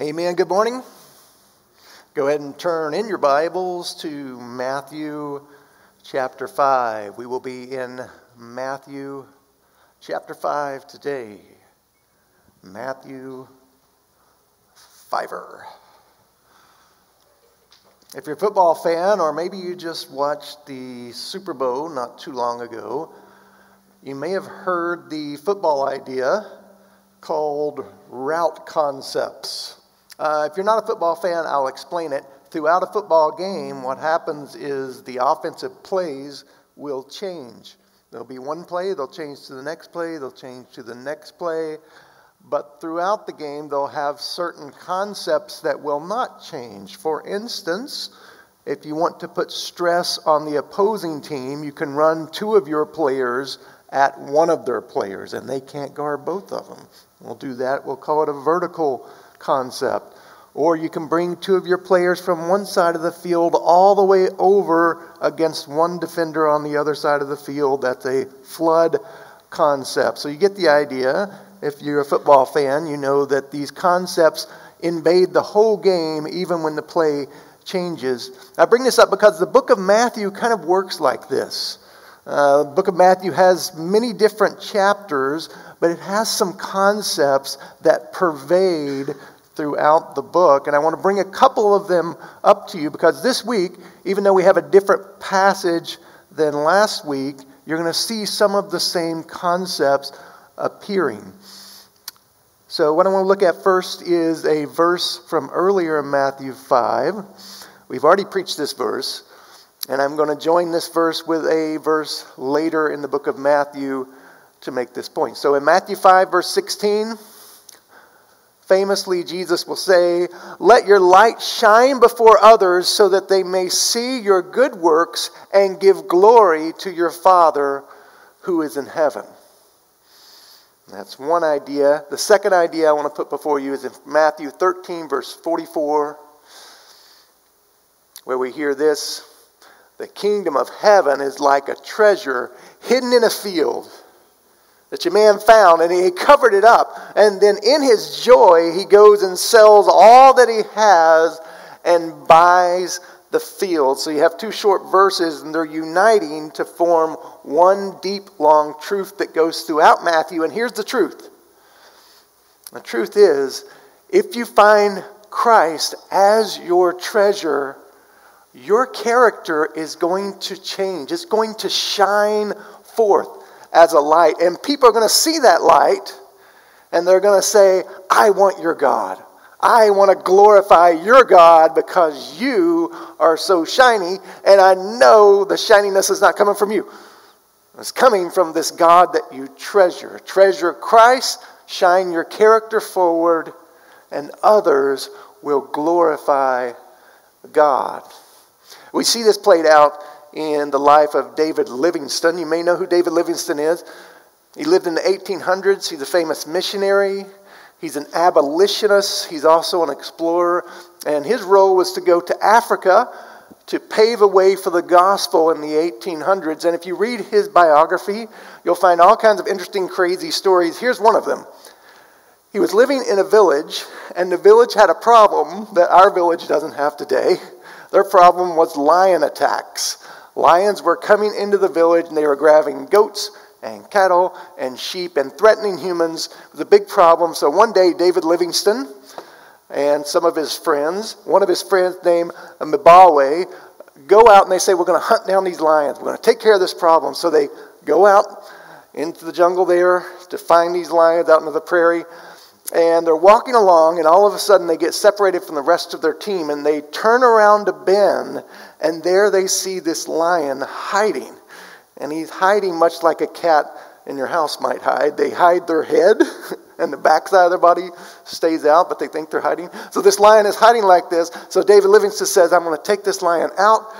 Amen. Good morning. Go ahead and turn in your Bibles to Matthew chapter 5. We will be in Matthew chapter 5 today. Matthew Fiver. If you're a football fan, or maybe you just watched the Super Bowl not too long ago, you may have heard the football idea called route concepts. Uh, if you're not a football fan, I'll explain it. Throughout a football game, what happens is the offensive plays will change. There'll be one play, they'll change to the next play, they'll change to the next play. But throughout the game, they'll have certain concepts that will not change. For instance, if you want to put stress on the opposing team, you can run two of your players at one of their players, and they can't guard both of them. We'll do that. We'll call it a vertical concept. Or you can bring two of your players from one side of the field all the way over against one defender on the other side of the field. That's a flood concept. So you get the idea. If you're a football fan, you know that these concepts invade the whole game, even when the play changes. I bring this up because the book of Matthew kind of works like this. Uh, the book of Matthew has many different chapters, but it has some concepts that pervade throughout the book. And I want to bring a couple of them up to you because this week, even though we have a different passage than last week, you're going to see some of the same concepts appearing. So, what I want to look at first is a verse from earlier in Matthew 5. We've already preached this verse, and I'm going to join this verse with a verse later in the book of Matthew to make this point. So, in Matthew 5, verse 16, Famously, Jesus will say, Let your light shine before others so that they may see your good works and give glory to your Father who is in heaven. That's one idea. The second idea I want to put before you is in Matthew 13, verse 44, where we hear this The kingdom of heaven is like a treasure hidden in a field that your man found, and he covered it up. And then in his joy, he goes and sells all that he has and buys the field. So you have two short verses, and they're uniting to form one deep, long truth that goes throughout Matthew. And here's the truth the truth is, if you find Christ as your treasure, your character is going to change. It's going to shine forth as a light. And people are going to see that light and they're going to say, I want your God. I want to glorify your God because you are so shiny, and I know the shininess is not coming from you. It's coming from this God that you treasure. Treasure Christ, shine your character forward, and others will glorify God. We see this played out in the life of David Livingstone. You may know who David Livingstone is. He lived in the 1800s. He's a famous missionary. He's an abolitionist. He's also an explorer. And his role was to go to Africa to pave a way for the gospel in the 1800s. And if you read his biography, you'll find all kinds of interesting, crazy stories. Here's one of them. He was living in a village, and the village had a problem that our village doesn't have today. Their problem was lion attacks. Lions were coming into the village and they were grabbing goats and cattle and sheep and threatening humans. It was a big problem. So one day, David Livingstone and some of his friends, one of his friends named Mbawe, go out and they say, We're going to hunt down these lions. We're going to take care of this problem. So they go out into the jungle there to find these lions out into the prairie. And they're walking along, and all of a sudden they get separated from the rest of their team, and they turn around a bend, and there they see this lion hiding. And he's hiding much like a cat in your house might hide. They hide their head, and the backside of their body stays out, but they think they're hiding. So this lion is hiding like this. So David Livingstone says, I'm going to take this lion out.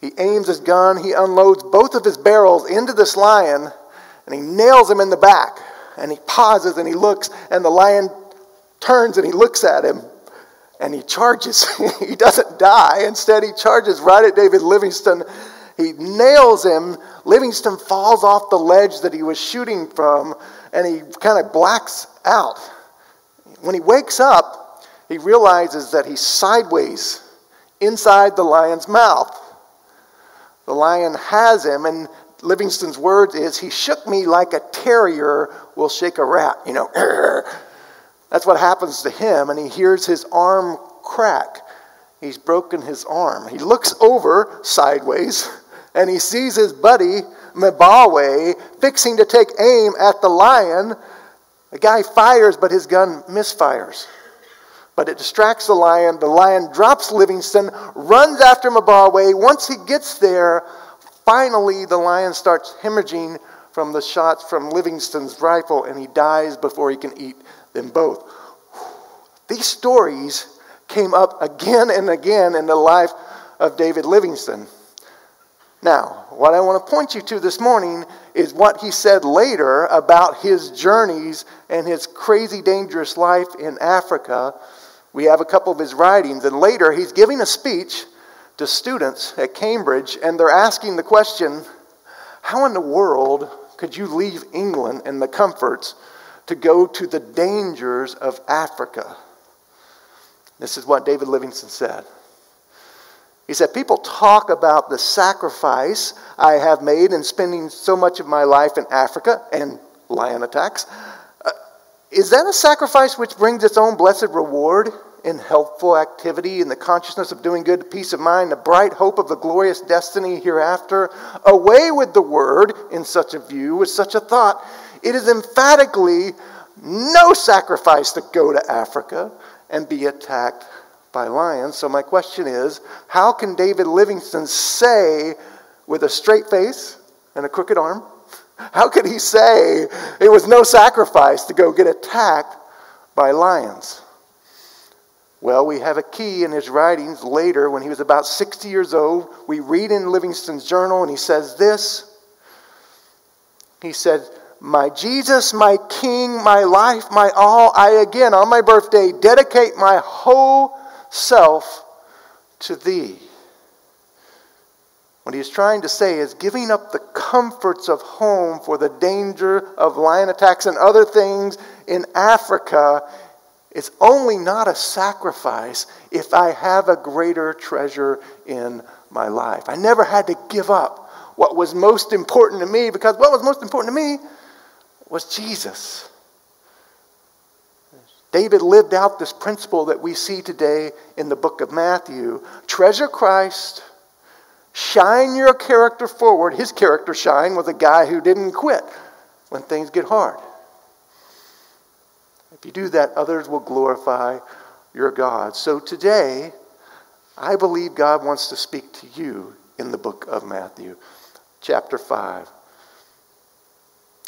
He aims his gun, he unloads both of his barrels into this lion, and he nails him in the back and he pauses and he looks, and the lion turns and he looks at him and he charges. he doesn't die. Instead, he charges right at David Livingstone. He nails him. Livingstone falls off the ledge that he was shooting from and he kind of blacks out. When he wakes up, he realizes that he's sideways inside the lion's mouth. The lion has him, and Livingstone's words is, He shook me like a terrier will shake a rat. You know, that's what happens to him, and he hears his arm crack. He's broken his arm. He looks over sideways, and he sees his buddy, Mbawe, fixing to take aim at the lion. The guy fires, but his gun misfires. But it distracts the lion. The lion drops Livingstone, runs after Mbawe. Once he gets there, finally the lion starts hemorrhaging from the shots from Livingstone's rifle, and he dies before he can eat them both. These stories came up again and again in the life of David Livingstone. Now, what I want to point you to this morning is what he said later about his journeys and his crazy, dangerous life in Africa we have a couple of his writings, and later he's giving a speech to students at Cambridge, and they're asking the question how in the world could you leave England and the comforts to go to the dangers of Africa? This is what David Livingstone said. He said, People talk about the sacrifice I have made in spending so much of my life in Africa and lion attacks. Uh, is that a sacrifice which brings its own blessed reward? in helpful activity, in the consciousness of doing good, peace of mind, the bright hope of the glorious destiny hereafter. Away with the word in such a view, with such a thought. It is emphatically no sacrifice to go to Africa and be attacked by lions. So, my question is how can David Livingstone say with a straight face and a crooked arm? How could he say it was no sacrifice to go get attacked by lions? Well, we have a key in his writings later when he was about 60 years old. We read in Livingstone's journal, and he says this. He said, My Jesus, my King, my life, my all, I again, on my birthday, dedicate my whole self to thee. What he's trying to say is giving up the comforts of home for the danger of lion attacks and other things in Africa it's only not a sacrifice if I have a greater treasure in my life. I never had to give up what was most important to me because what was most important to me was Jesus. David lived out this principle that we see today in the book of Matthew treasure Christ, shine your character forward. His character shine was a guy who didn't quit when things get hard. If you do that, others will glorify your God. So today, I believe God wants to speak to you in the book of Matthew, chapter 5.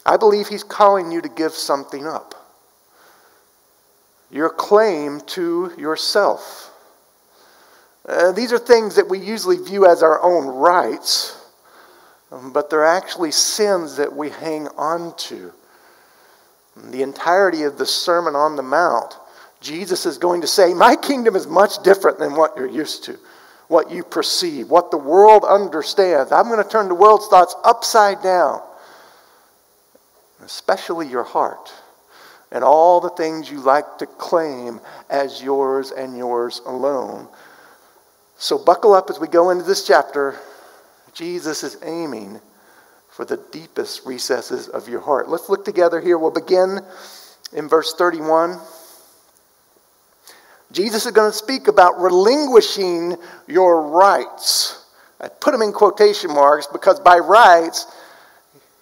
I believe He's calling you to give something up. Your claim to yourself. Uh, these are things that we usually view as our own rights, but they're actually sins that we hang on to the entirety of the Sermon on the Mount, Jesus is going to say, My kingdom is much different than what you're used to, what you perceive, what the world understands. I'm going to turn the world's thoughts upside down, especially your heart and all the things you like to claim as yours and yours alone. So, buckle up as we go into this chapter. Jesus is aiming for the deepest recesses of your heart. Let's look together here. We'll begin in verse 31. Jesus is going to speak about relinquishing your rights. I put them in quotation marks because by rights,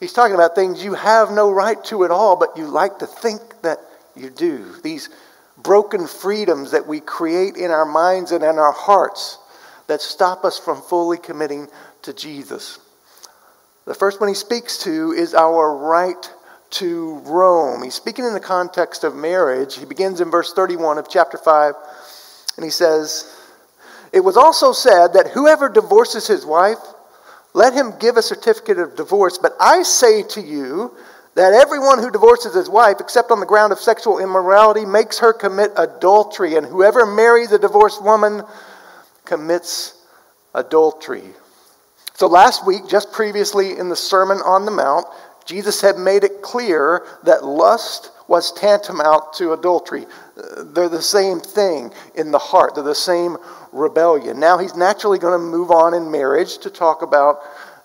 he's talking about things you have no right to at all, but you like to think that you do. These broken freedoms that we create in our minds and in our hearts that stop us from fully committing to Jesus. The first one he speaks to is our right to roam. He's speaking in the context of marriage. He begins in verse 31 of chapter 5, and he says, It was also said that whoever divorces his wife, let him give a certificate of divorce. But I say to you that everyone who divorces his wife, except on the ground of sexual immorality, makes her commit adultery, and whoever marries a divorced woman commits adultery. So, last week, just previously in the Sermon on the Mount, Jesus had made it clear that lust was tantamount to adultery. They're the same thing in the heart, they're the same rebellion. Now he's naturally going to move on in marriage to talk about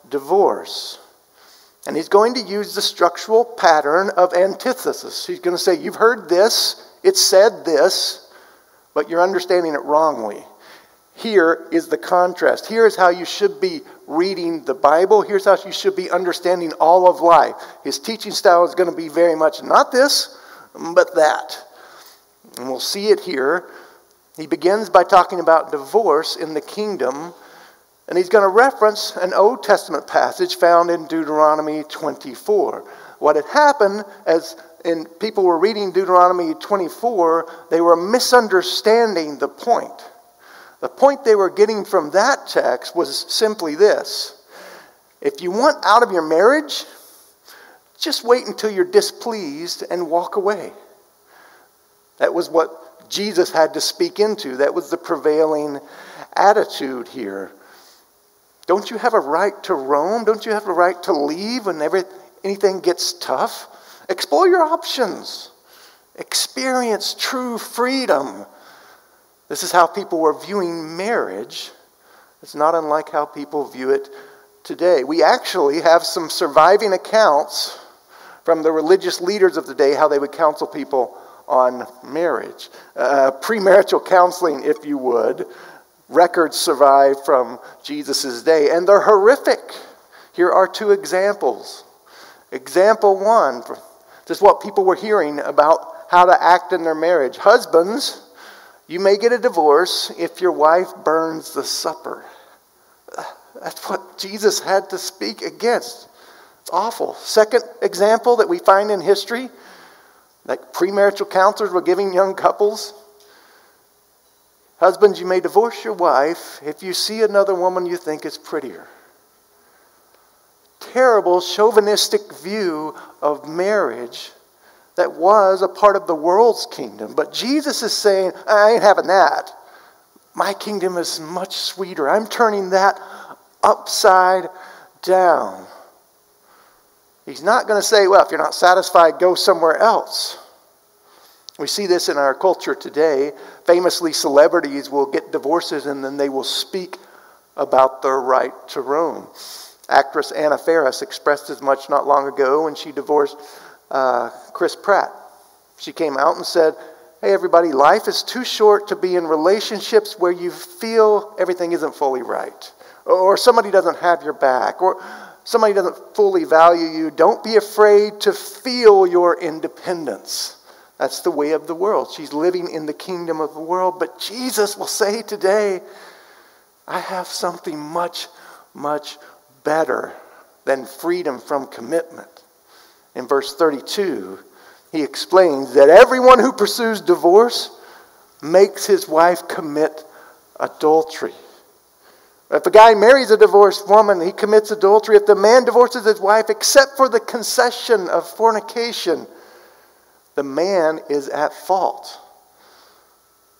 divorce. And he's going to use the structural pattern of antithesis. He's going to say, You've heard this, it said this, but you're understanding it wrongly. Here is the contrast. Here is how you should be reading the Bible. Here's how you should be understanding all of life. His teaching style is going to be very much not this, but that. And we'll see it here. He begins by talking about divorce in the kingdom, and he's going to reference an Old Testament passage found in Deuteronomy 24. What had happened as and people were reading Deuteronomy 24, they were misunderstanding the point. The point they were getting from that text was simply this if you want out of your marriage, just wait until you're displeased and walk away. That was what Jesus had to speak into. That was the prevailing attitude here. Don't you have a right to roam? Don't you have a right to leave whenever anything gets tough? Explore your options. Experience true freedom. This is how people were viewing marriage. It's not unlike how people view it today. We actually have some surviving accounts from the religious leaders of the day how they would counsel people on marriage. Uh, premarital counseling, if you would. Records survive from Jesus' day, and they're horrific. Here are two examples. Example one, this is what people were hearing about how to act in their marriage. Husbands, you may get a divorce if your wife burns the supper. That's what Jesus had to speak against. It's awful. Second example that we find in history, like premarital counselors were giving young couples. Husbands, you may divorce your wife if you see another woman you think is prettier. Terrible chauvinistic view of marriage that was a part of the world's kingdom. But Jesus is saying, I ain't having that. My kingdom is much sweeter. I'm turning that upside down. He's not going to say, well, if you're not satisfied, go somewhere else. We see this in our culture today. Famously, celebrities will get divorces and then they will speak about their right to roam. Actress Anna Faris expressed as much not long ago when she divorced uh, Chris Pratt. She came out and said, Hey, everybody, life is too short to be in relationships where you feel everything isn't fully right, or somebody doesn't have your back, or somebody doesn't fully value you. Don't be afraid to feel your independence. That's the way of the world. She's living in the kingdom of the world. But Jesus will say today, I have something much, much better than freedom from commitment in verse 32, he explains that everyone who pursues divorce makes his wife commit adultery. If a guy marries a divorced woman, he commits adultery. If the man divorces his wife, except for the concession of fornication, the man is at fault.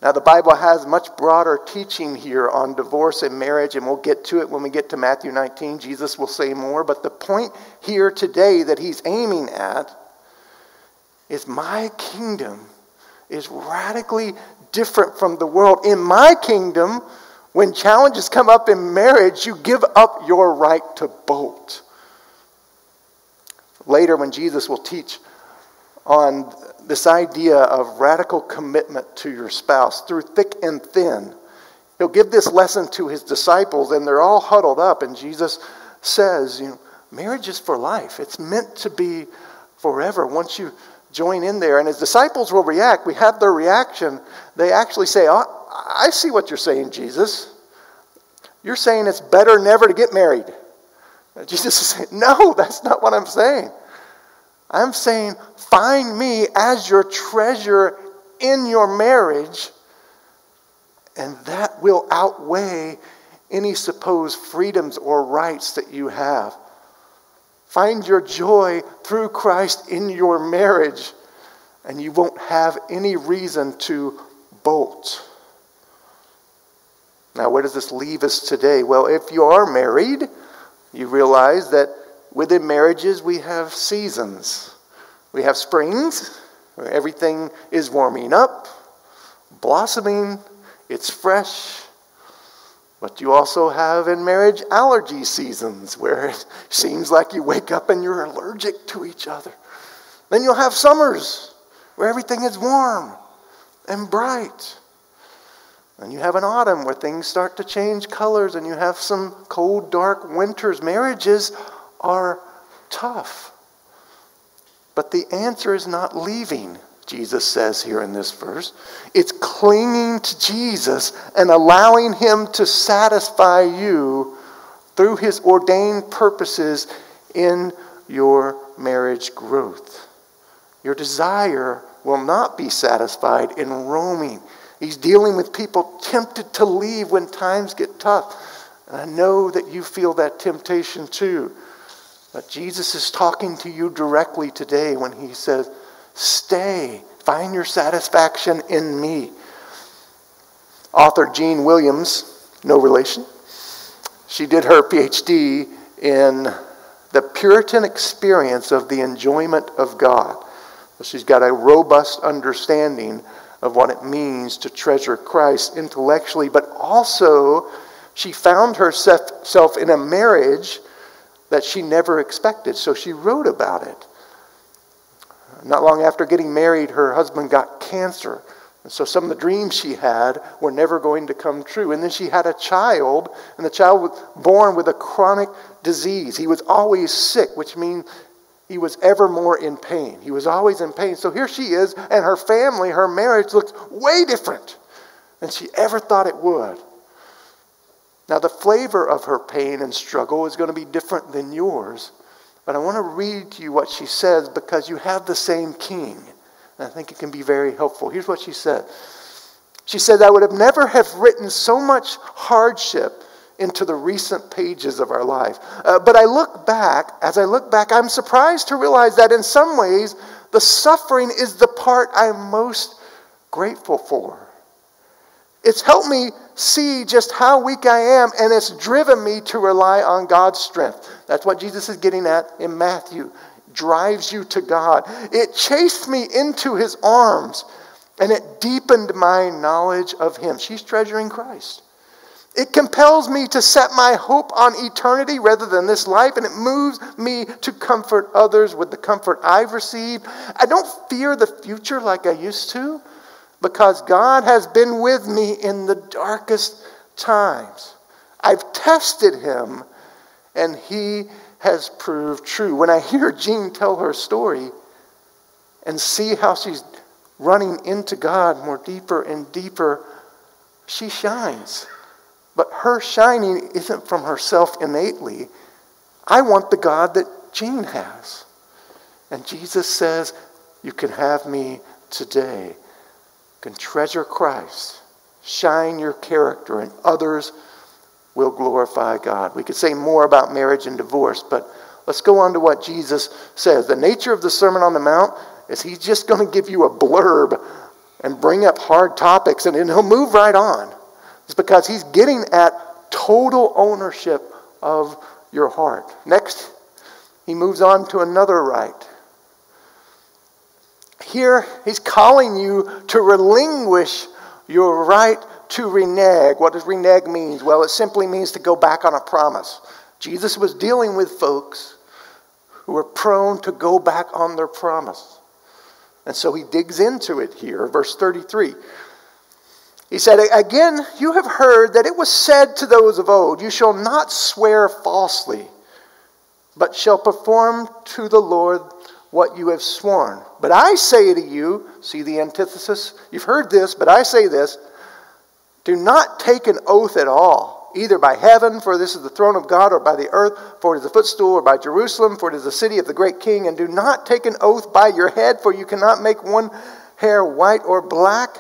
Now, the Bible has much broader teaching here on divorce and marriage, and we'll get to it when we get to Matthew 19. Jesus will say more. But the point here today that he's aiming at is my kingdom is radically different from the world. In my kingdom, when challenges come up in marriage, you give up your right to bolt. Later, when Jesus will teach on this idea of radical commitment to your spouse through thick and thin. He'll give this lesson to his disciples, and they're all huddled up, and Jesus says, you know, marriage is for life. It's meant to be forever once you join in there. And his disciples will react. We have their reaction. They actually say, oh, I see what you're saying, Jesus. You're saying it's better never to get married. Jesus is saying, No, that's not what I'm saying. I'm saying, find me as your treasure in your marriage, and that will outweigh any supposed freedoms or rights that you have. Find your joy through Christ in your marriage, and you won't have any reason to bolt. Now, where does this leave us today? Well, if you are married, you realize that Within marriages, we have seasons. We have springs, where everything is warming up, blossoming, it's fresh. But you also have in marriage allergy seasons where it seems like you wake up and you're allergic to each other. Then you'll have summers where everything is warm and bright. And you have an autumn where things start to change colors, and you have some cold, dark winters. Marriages are tough. But the answer is not leaving, Jesus says here in this verse. It's clinging to Jesus and allowing Him to satisfy you through His ordained purposes in your marriage growth. Your desire will not be satisfied in roaming He's dealing with people tempted to leave when times get tough. And I know that you feel that temptation too. But Jesus is talking to you directly today when he says, Stay, find your satisfaction in me. Author Jean Williams, no relation, she did her PhD in the Puritan experience of the enjoyment of God. She's got a robust understanding of what it means to treasure Christ intellectually, but also she found herself in a marriage that she never expected. So she wrote about it. Not long after getting married, her husband got cancer. And so some of the dreams she had were never going to come true. And then she had a child, and the child was born with a chronic disease. He was always sick, which means he was ever more in pain. He was always in pain. So here she is, and her family, her marriage looks way different than she ever thought it would. Now, the flavor of her pain and struggle is going to be different than yours. But I want to read to you what she says because you have the same king. And I think it can be very helpful. Here's what she said. She said, I would have never have written so much hardship into the recent pages of our life. Uh, but I look back, as I look back, I'm surprised to realize that in some ways, the suffering is the part I'm most grateful for. It's helped me see just how weak I am, and it's driven me to rely on God's strength. That's what Jesus is getting at in Matthew. Drives you to God. It chased me into his arms, and it deepened my knowledge of him. She's treasuring Christ. It compels me to set my hope on eternity rather than this life, and it moves me to comfort others with the comfort I've received. I don't fear the future like I used to because God has been with me in the darkest times. I've tested him, and he has proved true. When I hear Jean tell her story and see how she's running into God more deeper and deeper, she shines. But her shining isn't from herself innately. I want the God that Jean has. And Jesus says, You can have me today. You can treasure Christ, shine your character, and others will glorify God. We could say more about marriage and divorce, but let's go on to what Jesus says. The nature of the Sermon on the Mount is he's just going to give you a blurb and bring up hard topics, and then he'll move right on. Because he's getting at total ownership of your heart. Next, he moves on to another right. Here, he's calling you to relinquish your right to renege. What does renege mean? Well, it simply means to go back on a promise. Jesus was dealing with folks who were prone to go back on their promise. And so he digs into it here, verse 33. He said, Again, you have heard that it was said to those of old, You shall not swear falsely, but shall perform to the Lord what you have sworn. But I say to you, see the antithesis? You've heard this, but I say this do not take an oath at all, either by heaven, for this is the throne of God, or by the earth, for it is the footstool, or by Jerusalem, for it is the city of the great king. And do not take an oath by your head, for you cannot make one hair white or black.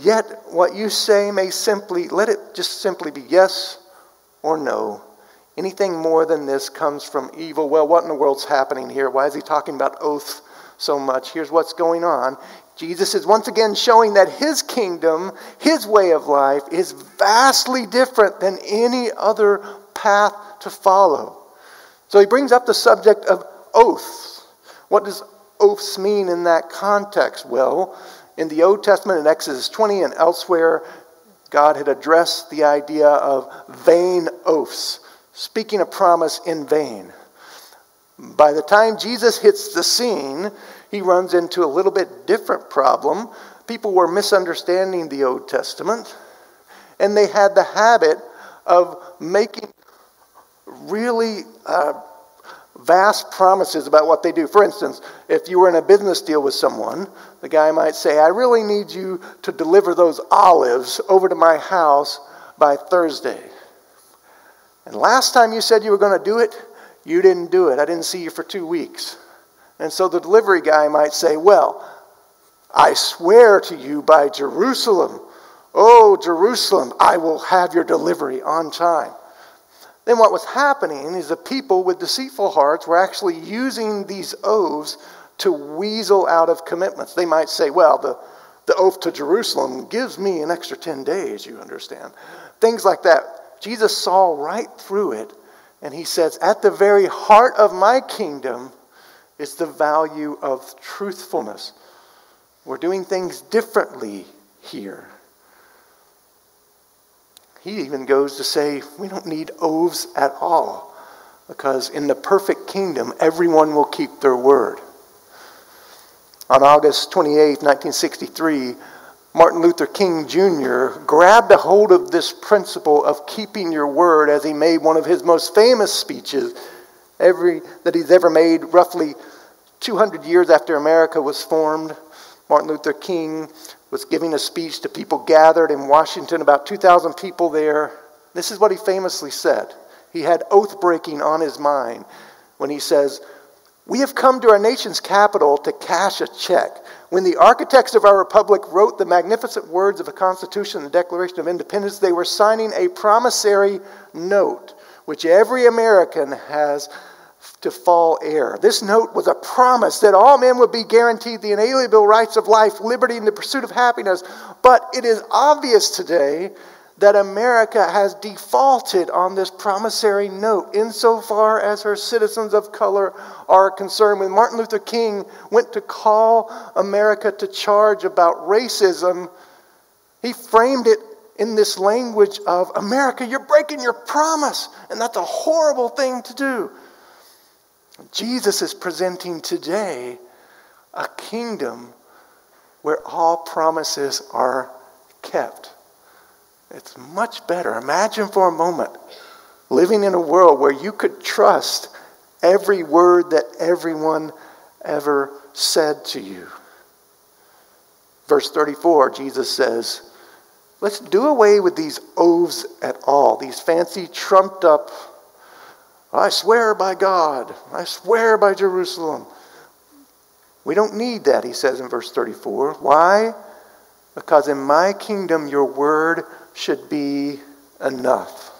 Yet what you say may simply, let it just simply be yes or no. Anything more than this comes from evil. Well, what in the world's happening here? Why is he talking about oaths so much? Here's what's going on. Jesus is once again showing that his kingdom, his way of life, is vastly different than any other path to follow. So he brings up the subject of oaths. What does oaths mean in that context? Well, in the Old Testament, in Exodus 20 and elsewhere, God had addressed the idea of vain oaths, speaking a promise in vain. By the time Jesus hits the scene, he runs into a little bit different problem. People were misunderstanding the Old Testament, and they had the habit of making really uh, vast promises about what they do. For instance, if you were in a business deal with someone, the guy might say, I really need you to deliver those olives over to my house by Thursday. And last time you said you were going to do it, you didn't do it. I didn't see you for two weeks. And so the delivery guy might say, Well, I swear to you by Jerusalem, oh, Jerusalem, I will have your delivery on time. Then what was happening is the people with deceitful hearts were actually using these oaths to weasel out of commitments. They might say, well, the, the oath to Jerusalem gives me an extra 10 days, you understand. Things like that. Jesus saw right through it, and he says, at the very heart of my kingdom is the value of truthfulness. We're doing things differently here. He even goes to say, we don't need oaths at all, because in the perfect kingdom, everyone will keep their word. On August 28, 1963, Martin Luther King Jr. grabbed a hold of this principle of keeping your word as he made one of his most famous speeches every, that he's ever made, roughly 200 years after America was formed. Martin Luther King was giving a speech to people gathered in Washington, about 2,000 people there. This is what he famously said. He had oath breaking on his mind when he says, We have come to our nation's capital to cash a check. When the architects of our republic wrote the magnificent words of the Constitution and the Declaration of Independence, they were signing a promissory note, which every American has to fall heir. This note was a promise that all men would be guaranteed the inalienable rights of life, liberty, and the pursuit of happiness. But it is obvious today that America has defaulted on this promissory note insofar as her citizens of color are concerned. When Martin Luther King went to call America to charge about racism, he framed it in this language of America, you're breaking your promise, and that's a horrible thing to do. Jesus is presenting today a kingdom where all promises are kept. It's much better. Imagine for a moment living in a world where you could trust every word that everyone ever said to you. Verse 34, Jesus says, Let's do away with these oaths at all, these fancy, trumped up I swear by God. I swear by Jerusalem. We don't need that, he says in verse 34. Why? Because in my kingdom, your word should be enough.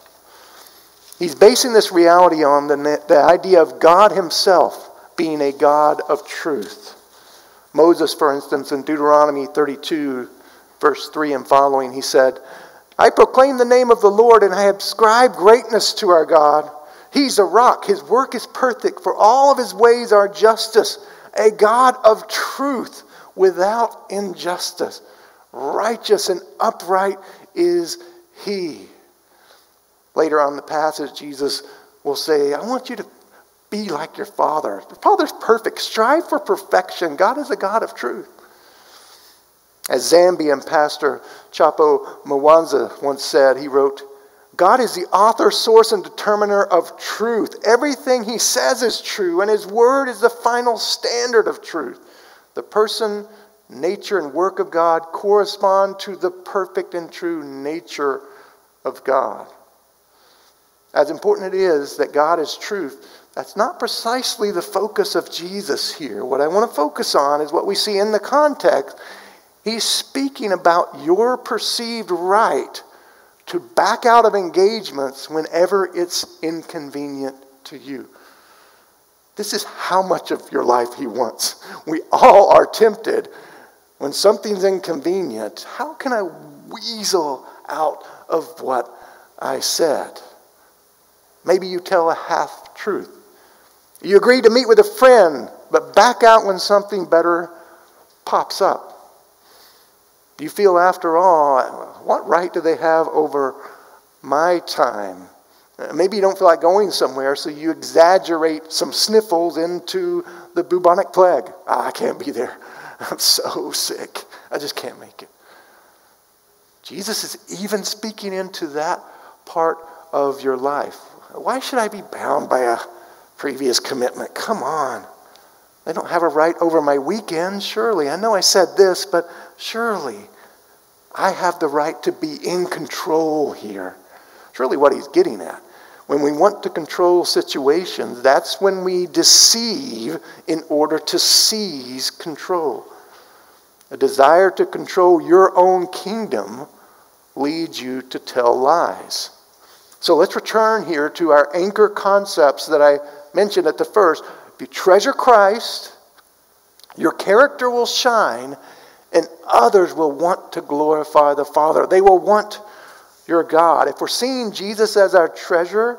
He's basing this reality on the, the idea of God Himself being a God of truth. Moses, for instance, in Deuteronomy 32, verse 3 and following, he said, I proclaim the name of the Lord and I ascribe greatness to our God. He's a rock. His work is perfect, for all of his ways are justice. A God of truth without injustice. Righteous and upright is he. Later on in the passage, Jesus will say, I want you to be like your Father. The Father's perfect. Strive for perfection. God is a God of truth. As Zambian pastor Chopo Mwanza once said, he wrote, God is the author, source, and determiner of truth. Everything he says is true, and his word is the final standard of truth. The person, nature, and work of God correspond to the perfect and true nature of God. As important it is that God is truth, that's not precisely the focus of Jesus here. What I want to focus on is what we see in the context. He's speaking about your perceived right to back out of engagements whenever it's inconvenient to you. This is how much of your life he wants. We all are tempted when something's inconvenient. How can I weasel out of what I said? Maybe you tell a half truth. You agree to meet with a friend but back out when something better pops up. You feel, after all, what right do they have over my time? Maybe you don't feel like going somewhere, so you exaggerate some sniffles into the bubonic plague. Oh, I can't be there. I'm so sick. I just can't make it. Jesus is even speaking into that part of your life. Why should I be bound by a previous commitment? Come on. They don't have a right over my weekend, surely. I know I said this, but surely I have the right to be in control here. Surely what he's getting at. When we want to control situations, that's when we deceive in order to seize control. A desire to control your own kingdom leads you to tell lies. So let's return here to our anchor concepts that I mentioned at the first. If you treasure Christ, your character will shine, and others will want to glorify the Father. They will want your God. If we're seeing Jesus as our treasure,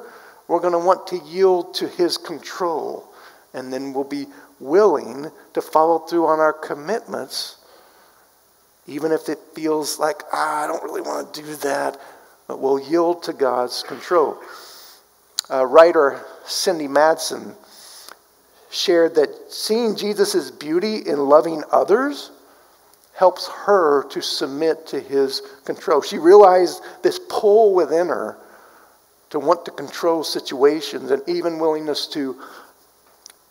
we're going to want to yield to his control, and then we'll be willing to follow through on our commitments even if it feels like, ah, I don't really want to do that, but we'll yield to God's control. Uh, writer Cindy Madsen shared that seeing Jesus' beauty in loving others helps her to submit to his control. She realized this pull within her to want to control situations and even willingness to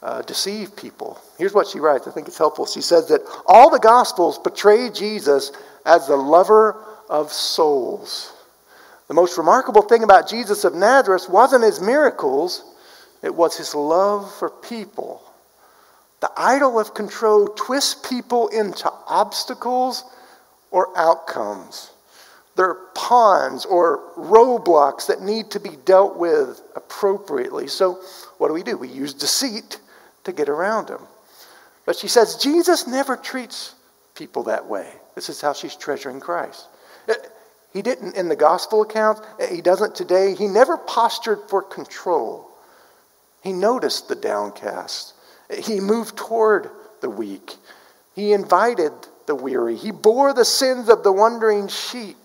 uh, deceive people. Here's what she writes. I think it's helpful. She says that all the Gospels portray Jesus as the lover of souls. The most remarkable thing about Jesus of Nazareth wasn't his miracles, it was his love for people. The idol of control twists people into obstacles or outcomes. They're pawns or roadblocks that need to be dealt with appropriately. So, what do we do? We use deceit to get around him. But she says Jesus never treats people that way. This is how she's treasuring Christ. Uh, he didn't in the gospel account, uh, he doesn't today. He never postured for control. He noticed the downcast. He moved toward the weak. He invited the weary. He bore the sins of the wandering sheep.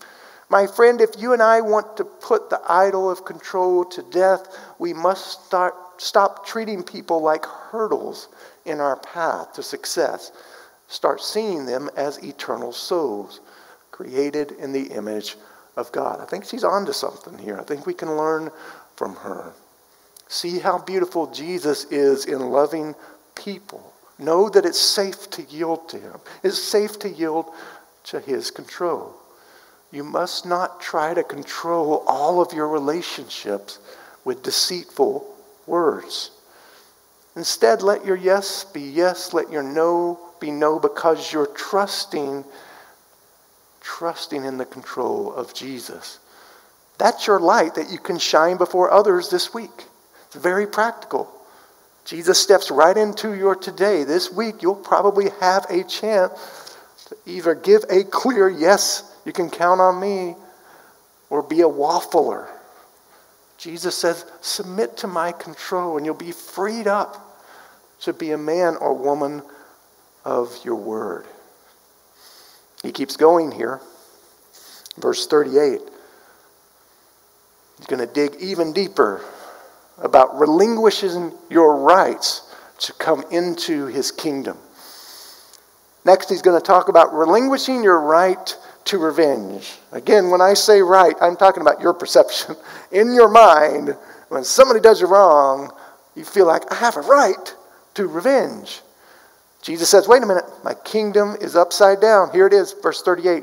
My friend, if you and I want to put the idol of control to death, we must start stop treating people like hurdles in our path to success. Start seeing them as eternal souls created in the image of God. I think she's onto something here. I think we can learn from her. See how beautiful Jesus is in loving people. Know that it's safe to yield to him. It's safe to yield to his control. You must not try to control all of your relationships with deceitful words. Instead, let your yes be yes, let your no be no, because you're trusting, trusting in the control of Jesus. That's your light that you can shine before others this week. It's very practical. Jesus steps right into your today. This week, you'll probably have a chance to either give a clear yes, you can count on me, or be a waffler Jesus says, Submit to my control, and you'll be freed up to be a man or woman of your word. He keeps going here. Verse 38. He's going to dig even deeper about relinquishing your rights to come into his kingdom. Next, he's going to talk about relinquishing your right to revenge. Again, when I say right, I'm talking about your perception. In your mind, when somebody does you wrong, you feel like, I have a right to revenge. Jesus says, wait a minute, my kingdom is upside down. Here it is, verse 38.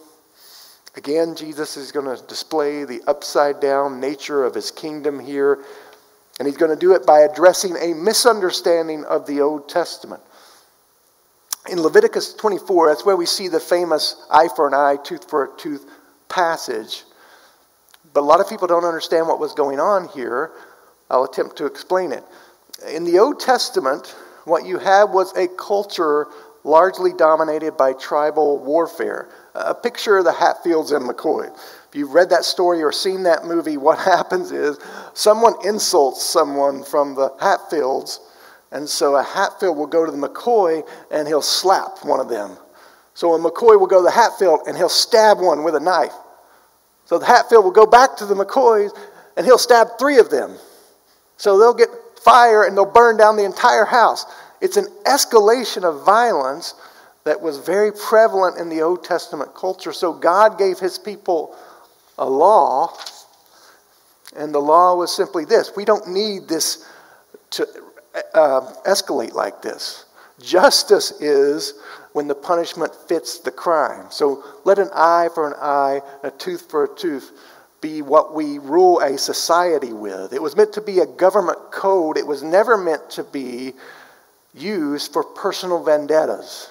Again, Jesus is going to display the upside down nature of his kingdom here. And he's going to do it by addressing a misunderstanding of the Old Testament. In Leviticus 24, that's where we see the famous eye for an eye, tooth for a tooth passage. But a lot of people don't understand what was going on here. I'll attempt to explain it. In the Old Testament, what you had was a culture largely dominated by tribal warfare. A picture of the Hatfields and McCoy. If you've read that story or seen that movie, what happens is someone insults someone from the Hatfields, and so a Hatfield will go to the McCoy and he'll slap one of them. So a McCoy will go to the Hatfield and he'll stab one with a knife. So the Hatfield will go back to the McCoys and he'll stab three of them. So they'll get fire and they'll burn down the entire house. It's an escalation of violence that was very prevalent in the Old Testament culture. So God gave his people a law, and the law was simply this we don't need this to uh, escalate like this. Justice is when the punishment fits the crime. So let an eye for an eye, a tooth for a tooth be what we rule a society with. It was meant to be a government code, it was never meant to be used for personal vendettas.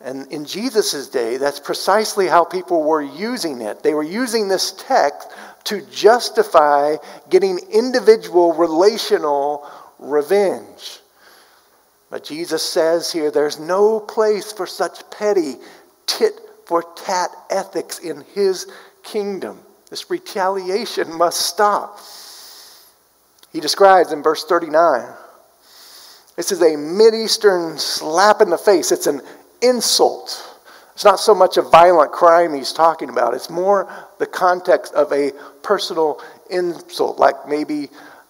And in Jesus' day, that's precisely how people were using it. They were using this text to justify getting individual relational revenge. But Jesus says here there's no place for such petty tit for tat ethics in his kingdom. This retaliation must stop. He describes in verse 39 this is a Mideastern slap in the face, it's an insult. It's not so much a violent crime he's talking about, it's more the context of a personal insult, like maybe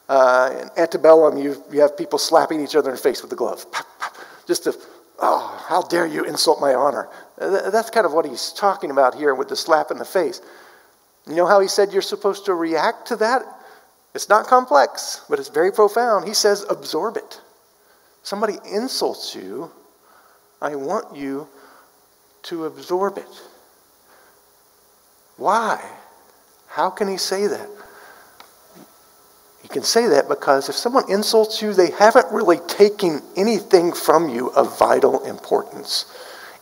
uh, in antebellum, you, you have people slapping each other in the face with a glove. Just to, oh, how dare you insult my honor. That's kind of what he's talking about here with the slap in the face. You know how he said you're supposed to react to that? It's not complex, but it's very profound. He says, absorb it. Somebody insults you, I want you to absorb it. Why? How can he say that? He can say that because if someone insults you, they haven't really taken anything from you of vital importance.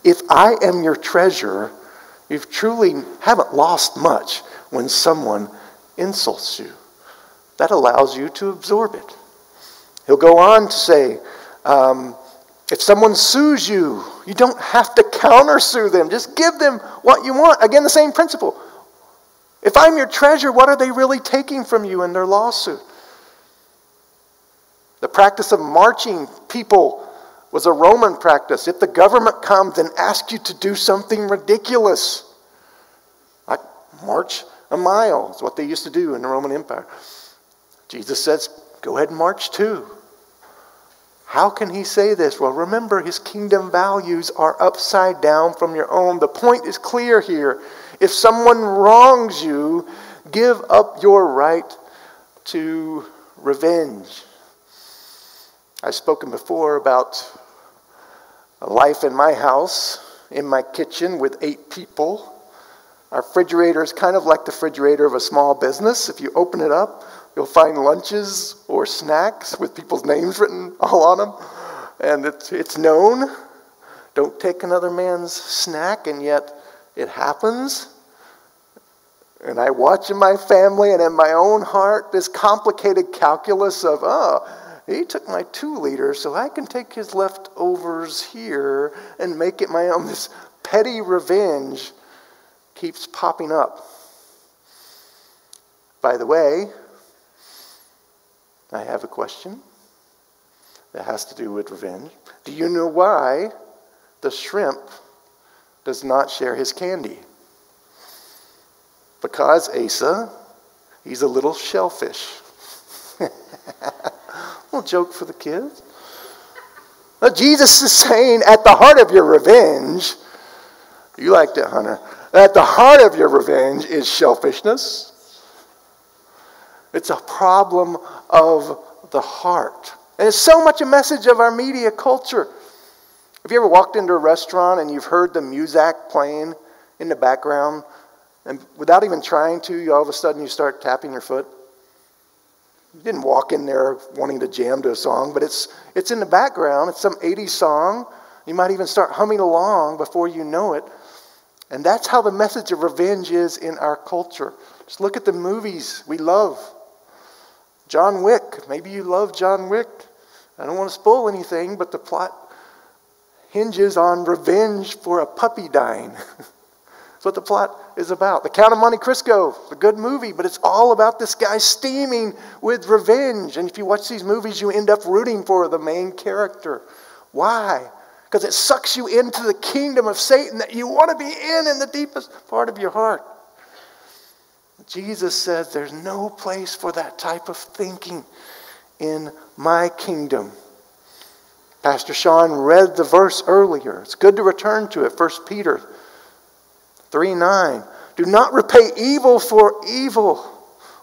If I am your treasure, you truly haven't lost much when someone insults you. That allows you to absorb it. He'll go on to say, um, if someone sues you, you don't have to countersue them. Just give them what you want. Again, the same principle. If I'm your treasure, what are they really taking from you in their lawsuit? The practice of marching people was a Roman practice. If the government comes and asks you to do something ridiculous, like march a mile, is what they used to do in the Roman Empire. Jesus says, go ahead and march too. How can he say this? Well, remember, his kingdom values are upside down from your own. The point is clear here. If someone wrongs you, give up your right to revenge. I've spoken before about a life in my house, in my kitchen with eight people. Our refrigerator is kind of like the refrigerator of a small business. If you open it up, you'll find lunches or snacks with people's names written all on them. And it's, it's known. Don't take another man's snack, and yet it happens. And I watch in my family and in my own heart this complicated calculus of, oh, he took my two liters, so I can take his leftovers here and make it my own. This petty revenge keeps popping up. By the way, I have a question that has to do with revenge. Do you know why the shrimp does not share his candy? Because Asa, he's a little shellfish. little joke for the kids. But Jesus is saying, at the heart of your revenge, you liked it, Hunter. At the heart of your revenge is selfishness. It's a problem of the heart. And it's so much a message of our media culture. Have you ever walked into a restaurant and you've heard the music playing in the background, and without even trying to, you all of a sudden you start tapping your foot? You didn't walk in there wanting to jam to a song, but it's, it's in the background. It's some 80s song. You might even start humming along before you know it. And that's how the message of revenge is in our culture. Just look at the movies we love. John Wick. Maybe you love John Wick. I don't want to spoil anything, but the plot hinges on revenge for a puppy dying. That's what the plot is about. The Count of Monte Cristo, a good movie, but it's all about this guy steaming with revenge. And if you watch these movies, you end up rooting for the main character. Why? Because it sucks you into the kingdom of Satan that you want to be in in the deepest part of your heart. Jesus says there's no place for that type of thinking in my kingdom. Pastor Sean read the verse earlier. It's good to return to it. 1 Peter 3 9. Do not repay evil for evil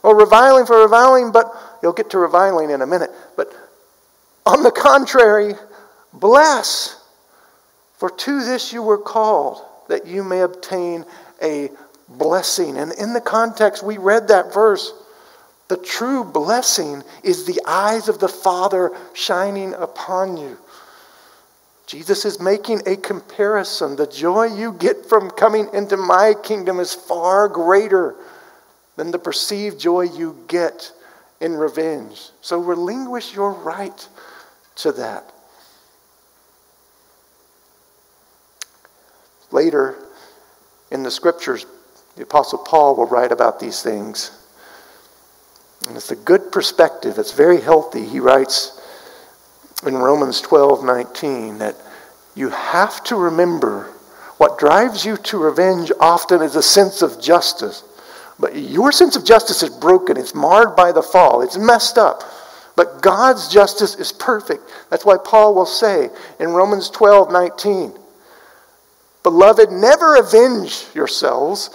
or reviling for reviling, but you'll get to reviling in a minute. But on the contrary, bless, for to this you were called, that you may obtain a blessing. And in the context, we read that verse. The true blessing is the eyes of the Father shining upon you. Jesus is making a comparison. The joy you get from coming into my kingdom is far greater than the perceived joy you get in revenge. So relinquish your right to that. Later in the scriptures, the Apostle Paul will write about these things. And it's a good perspective, it's very healthy. He writes in Romans 12 19 that you have to remember what drives you to revenge often is a sense of justice. But your sense of justice is broken, it's marred by the fall, it's messed up. But God's justice is perfect. That's why Paul will say in Romans 12 19, Beloved, never avenge yourselves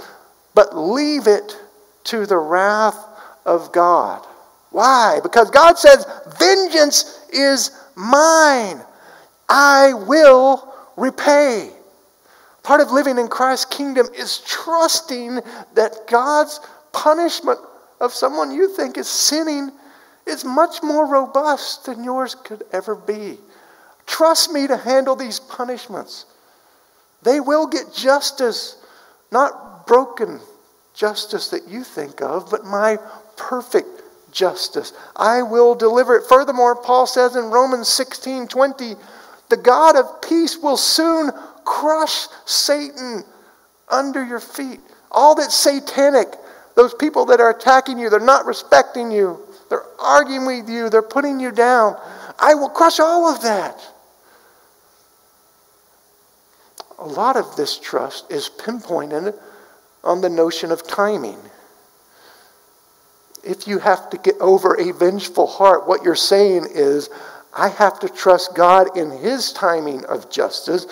but leave it to the wrath of God. Why? Because God says, Vengeance is mine. I will repay. Part of living in Christ's kingdom is trusting that God's punishment of someone you think is sinning is much more robust than yours could ever be. Trust me to handle these punishments. They will get justice, not broken justice that you think of, but my perfect justice. I will deliver it. Furthermore, Paul says in Romans 16 20, the God of peace will soon crush Satan under your feet. All that's satanic, those people that are attacking you, they're not respecting you, they're arguing with you, they're putting you down. I will crush all of that. A lot of this trust is pinpointed on the notion of timing. If you have to get over a vengeful heart, what you're saying is, I have to trust God in His timing of justice.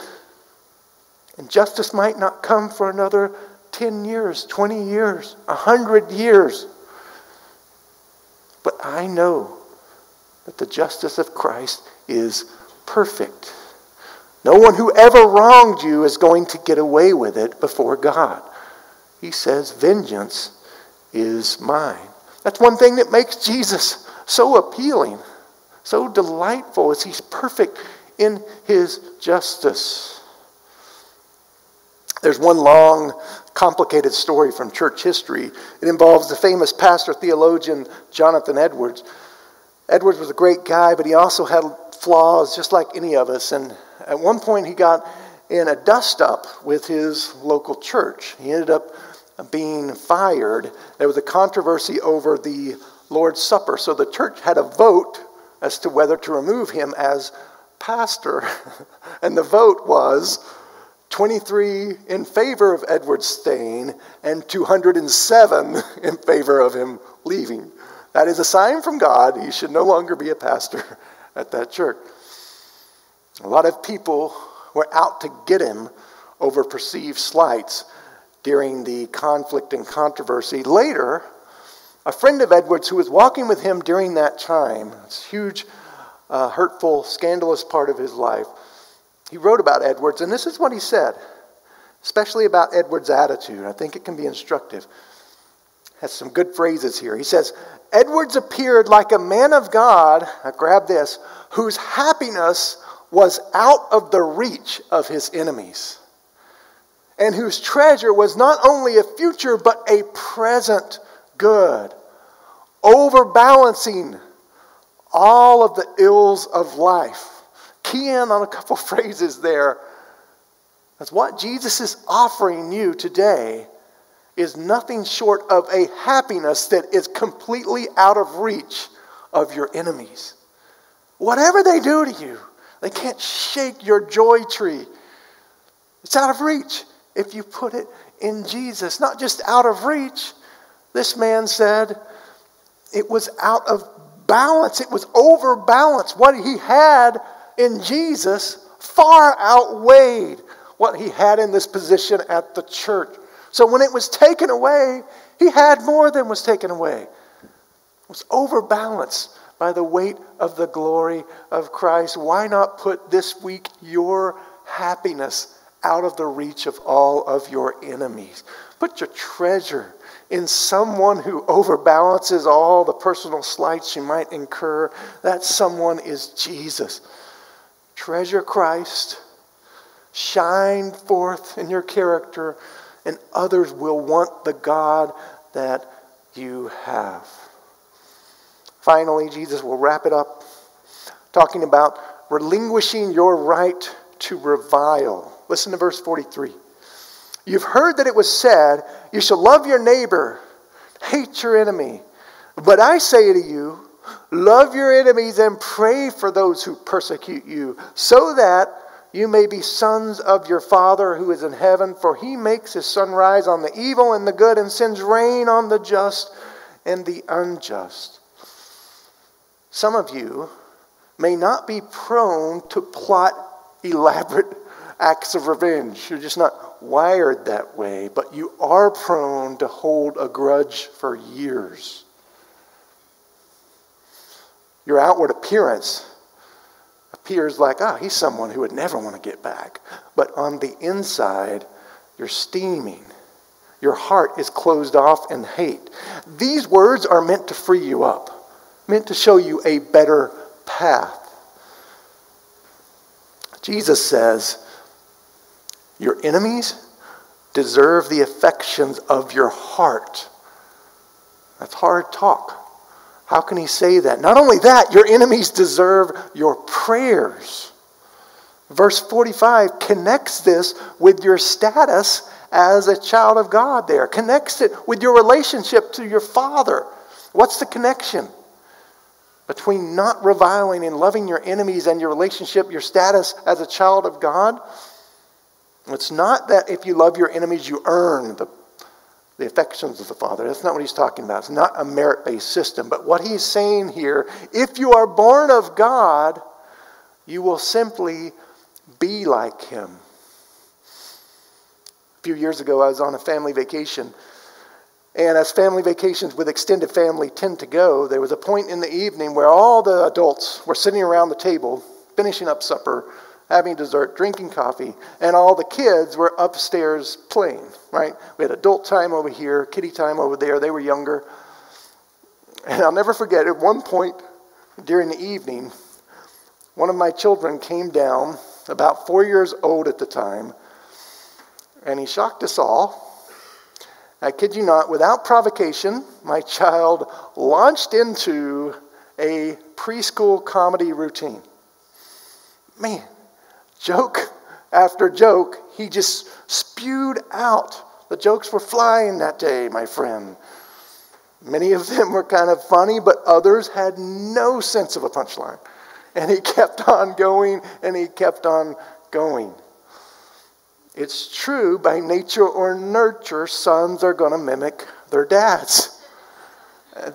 And justice might not come for another 10 years, 20 years, 100 years. But I know that the justice of Christ is perfect. No one who ever wronged you is going to get away with it before God. He says, Vengeance is mine. That's one thing that makes Jesus so appealing, so delightful, is he's perfect in his justice. There's one long, complicated story from church history. It involves the famous pastor theologian Jonathan Edwards. Edwards was a great guy, but he also had flaws just like any of us. And at one point, he got in a dust up with his local church. He ended up being fired. There was a controversy over the Lord's Supper. So the church had a vote as to whether to remove him as pastor. and the vote was 23 in favor of Edwards staying and 207 in favor of him leaving. That is a sign from God. He should no longer be a pastor at that church. A lot of people were out to get him over perceived slights during the conflict and controversy. Later, a friend of Edwards who was walking with him during that time, this huge, uh, hurtful, scandalous part of his life, he wrote about Edwards, and this is what he said, especially about Edwards' attitude. I think it can be instructive. has some good phrases here. He says, Edwards appeared like a man of God, now grab this, whose happiness was out of the reach of his enemies, and whose treasure was not only a future but a present good, overbalancing all of the ills of life. Key in on a couple phrases there. That's what Jesus is offering you today is nothing short of a happiness that is completely out of reach of your enemies. Whatever they do to you, they can't shake your joy tree. It's out of reach if you put it in Jesus. Not just out of reach, this man said it was out of balance, it was overbalanced. What he had in Jesus far outweighed what he had in this position at the church. So when it was taken away, he had more than was taken away. It was overbalanced by the weight of the glory of Christ. Why not put this week your happiness out of the reach of all of your enemies? Put your treasure in someone who overbalances all the personal slights you might incur. That someone is Jesus. Treasure Christ, shine forth in your character, and others will want the God that you have. Finally, Jesus will wrap it up talking about relinquishing your right to revile. Listen to verse 43. You've heard that it was said, You shall love your neighbor, hate your enemy. But I say to you, love your enemies and pray for those who persecute you, so that you may be sons of your Father who is in heaven, for he makes his sun rise on the evil and the good and sends rain on the just and the unjust. Some of you may not be prone to plot elaborate acts of revenge. You're just not wired that way, but you are prone to hold a grudge for years. Your outward appearance appears like, ah, oh, he's someone who would never want to get back. But on the inside, you're steaming. Your heart is closed off in hate. These words are meant to free you up, meant to show you a better path. Jesus says, your enemies deserve the affections of your heart. That's hard talk. How can he say that? Not only that, your enemies deserve your prayers. Verse 45 connects this with your status as a child of God there, connects it with your relationship to your Father. What's the connection between not reviling and loving your enemies and your relationship, your status as a child of God? It's not that if you love your enemies, you earn the, the affections of the Father. That's not what he's talking about. It's not a merit based system. But what he's saying here if you are born of God, you will simply be like him. A few years ago, I was on a family vacation. And as family vacations with extended family tend to go, there was a point in the evening where all the adults were sitting around the table, finishing up supper, having dessert, drinking coffee, and all the kids were upstairs playing, right? We had adult time over here, kiddie time over there. They were younger. And I'll never forget, at one point during the evening, one of my children came down, about four years old at the time, and he shocked us all. I kid you not, without provocation, my child launched into a preschool comedy routine. Man, joke after joke, he just spewed out. The jokes were flying that day, my friend. Many of them were kind of funny, but others had no sense of a punchline. And he kept on going and he kept on going. It's true, by nature or nurture, sons are going to mimic their dads.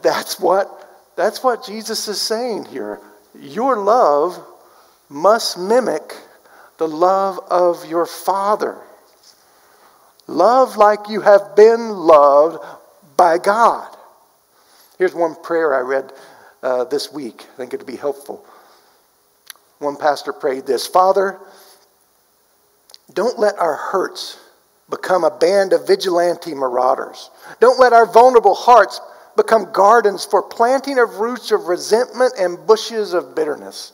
That's what, that's what Jesus is saying here. Your love must mimic the love of your Father. Love like you have been loved by God. Here's one prayer I read uh, this week. I think it'd be helpful. One pastor prayed this Father, don't let our hurts become a band of vigilante marauders. Don't let our vulnerable hearts become gardens for planting of roots of resentment and bushes of bitterness.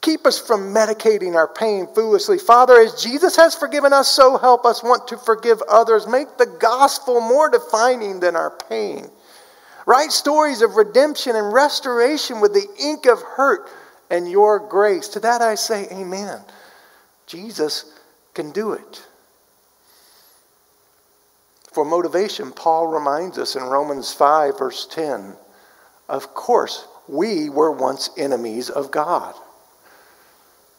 Keep us from medicating our pain foolishly. Father, as Jesus has forgiven us, so help us want to forgive others. Make the gospel more defining than our pain. Write stories of redemption and restoration with the ink of hurt and your grace. To that I say, Amen. Jesus can do it. For motivation, Paul reminds us in Romans 5, verse 10 of course, we were once enemies of God.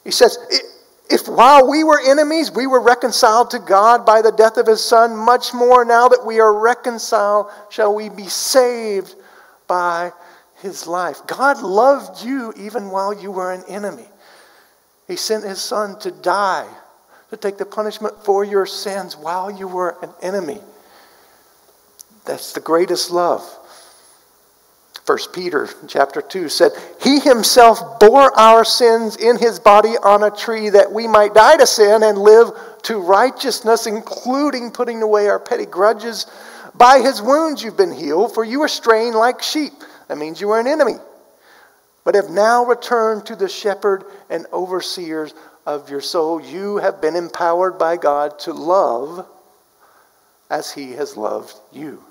He says, if while we were enemies, we were reconciled to God by the death of his Son, much more now that we are reconciled, shall we be saved by his life. God loved you even while you were an enemy. He sent his Son to die, to take the punishment for your sins while you were an enemy. That's the greatest love. 1 Peter chapter 2 said, He himself bore our sins in his body on a tree that we might die to sin and live to righteousness, including putting away our petty grudges. By his wounds you've been healed, for you were straying like sheep. That means you were an enemy. But have now returned to the shepherd and overseers of your soul. You have been empowered by God to love as he has loved you.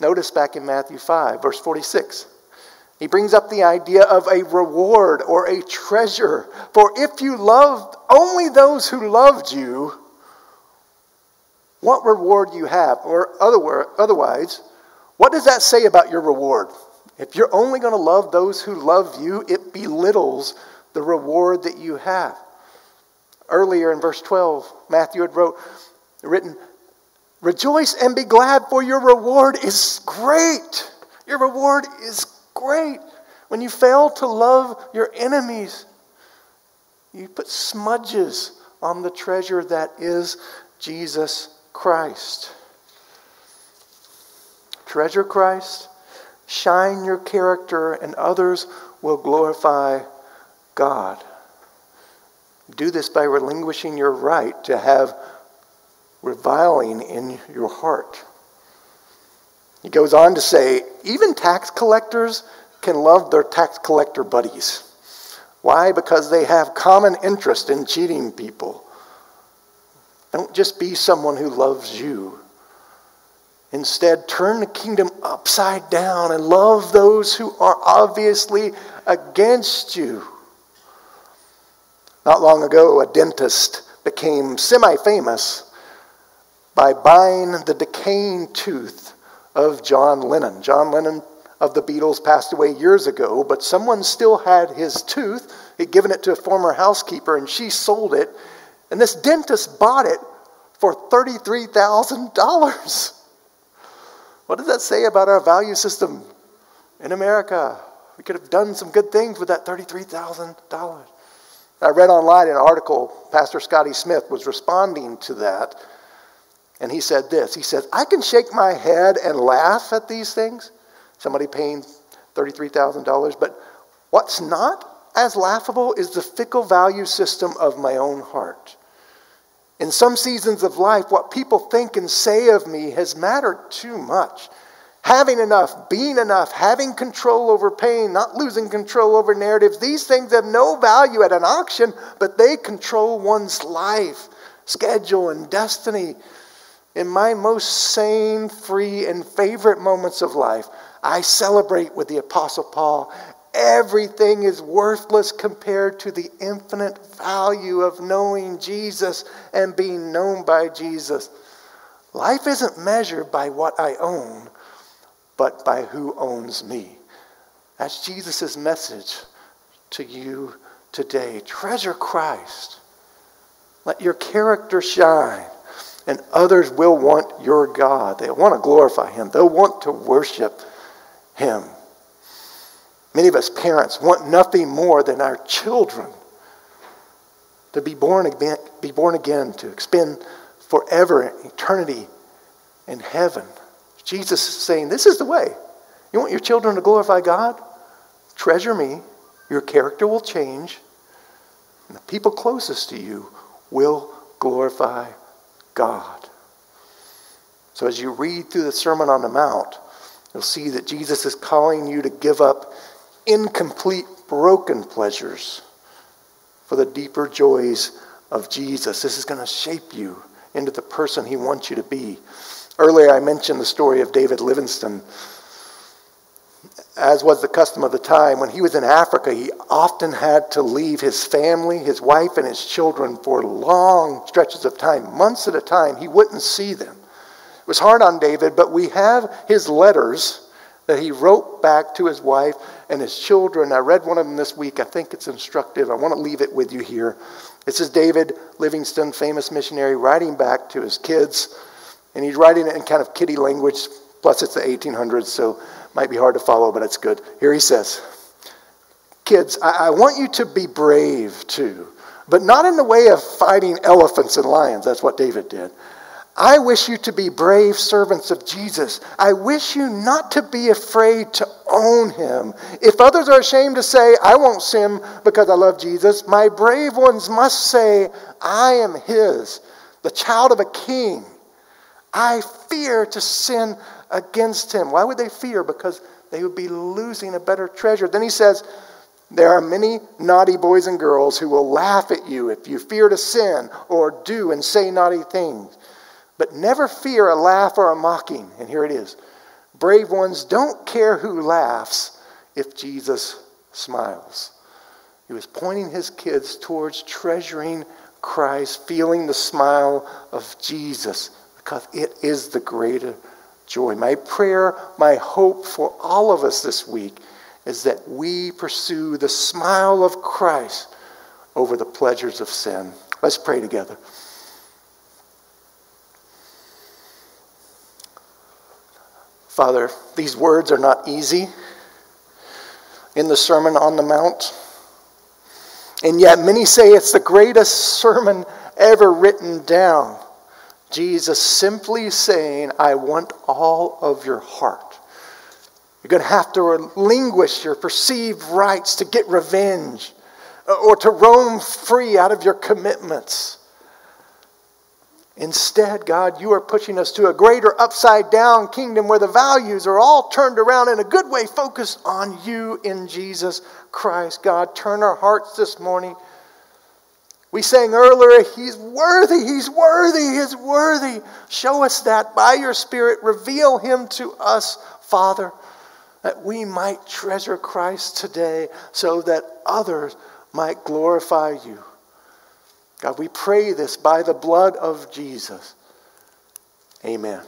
Notice back in Matthew 5, verse 46. He brings up the idea of a reward or a treasure. For if you loved only those who loved you, what reward you have? Or otherwise, what does that say about your reward? If you're only going to love those who love you, it belittles the reward that you have. Earlier in verse 12, Matthew had wrote, written, Rejoice and be glad, for your reward is great. Your reward is great. When you fail to love your enemies, you put smudges on the treasure that is Jesus Christ. Treasure Christ, shine your character, and others will glorify God. Do this by relinquishing your right to have reviling in your heart. He goes on to say, even tax collectors can love their tax collector buddies. Why? Because they have common interest in cheating people. Don't just be someone who loves you. Instead, turn the kingdom upside down and love those who are obviously against you. Not long ago, a dentist became semi famous by buying the decaying tooth of John Lennon. John Lennon of the Beatles passed away years ago, but someone still had his tooth. He'd given it to a former housekeeper, and she sold it. And this dentist bought it for $33,000. What does that say about our value system in America? We could have done some good things with that $33,000. I read online an article, Pastor Scotty Smith was responding to that. And he said this He said, I can shake my head and laugh at these things. Somebody paying $33,000. But what's not as laughable is the fickle value system of my own heart. In some seasons of life, what people think and say of me has mattered too much. Having enough, being enough, having control over pain, not losing control over narratives, these things have no value at an auction, but they control one's life, schedule, and destiny. In my most sane, free, and favorite moments of life, I celebrate with the Apostle Paul. Everything is worthless compared to the infinite value of knowing Jesus and being known by Jesus. Life isn't measured by what I own, but by who owns me. That's Jesus' message to you today. Treasure Christ. Let your character shine and others will want your God. They want to glorify Him, they'll want to worship Him. Many of us parents want nothing more than our children to be born again, be born again to spend forever eternity in heaven. Jesus is saying, This is the way. You want your children to glorify God? Treasure me. Your character will change. And the people closest to you will glorify God. So as you read through the Sermon on the Mount, you'll see that Jesus is calling you to give up incomplete, broken pleasures for the deeper joys of Jesus. This is going to shape you into the person he wants you to be. Earlier, I mentioned the story of David Livingstone. As was the custom of the time, when he was in Africa, he often had to leave his family, his wife, and his children for long stretches of time, months at a time. He wouldn't see them. It was hard on David, but we have his letters that he wrote back to his wife and his children. I read one of them this week. I think it's instructive. I want to leave it with you here. This is David Livingstone, famous missionary, writing back to his kids. And he's writing it in kind of kiddie language, plus it's the 1800s, so might be hard to follow, but it's good. Here he says Kids, I, I want you to be brave too, but not in the way of fighting elephants and lions. That's what David did. I wish you to be brave servants of Jesus. I wish you not to be afraid to own him. If others are ashamed to say, I won't sin because I love Jesus, my brave ones must say, I am his, the child of a king. I fear to sin against him. Why would they fear? Because they would be losing a better treasure. Then he says, There are many naughty boys and girls who will laugh at you if you fear to sin or do and say naughty things. But never fear a laugh or a mocking. And here it is brave ones don't care who laughs if Jesus smiles. He was pointing his kids towards treasuring Christ, feeling the smile of Jesus, because it is the greater joy. My prayer, my hope for all of us this week is that we pursue the smile of Christ over the pleasures of sin. Let's pray together. Father, these words are not easy in the Sermon on the Mount. And yet, many say it's the greatest sermon ever written down. Jesus simply saying, I want all of your heart. You're going to have to relinquish your perceived rights to get revenge uh, or to roam free out of your commitments. Instead, God, you are pushing us to a greater upside down kingdom where the values are all turned around in a good way, focused on you in Jesus Christ. God, turn our hearts this morning. We sang earlier, He's worthy, He's worthy, He's worthy. Show us that by your Spirit. Reveal Him to us, Father, that we might treasure Christ today so that others might glorify you. God, we pray this by the blood of Jesus. Amen.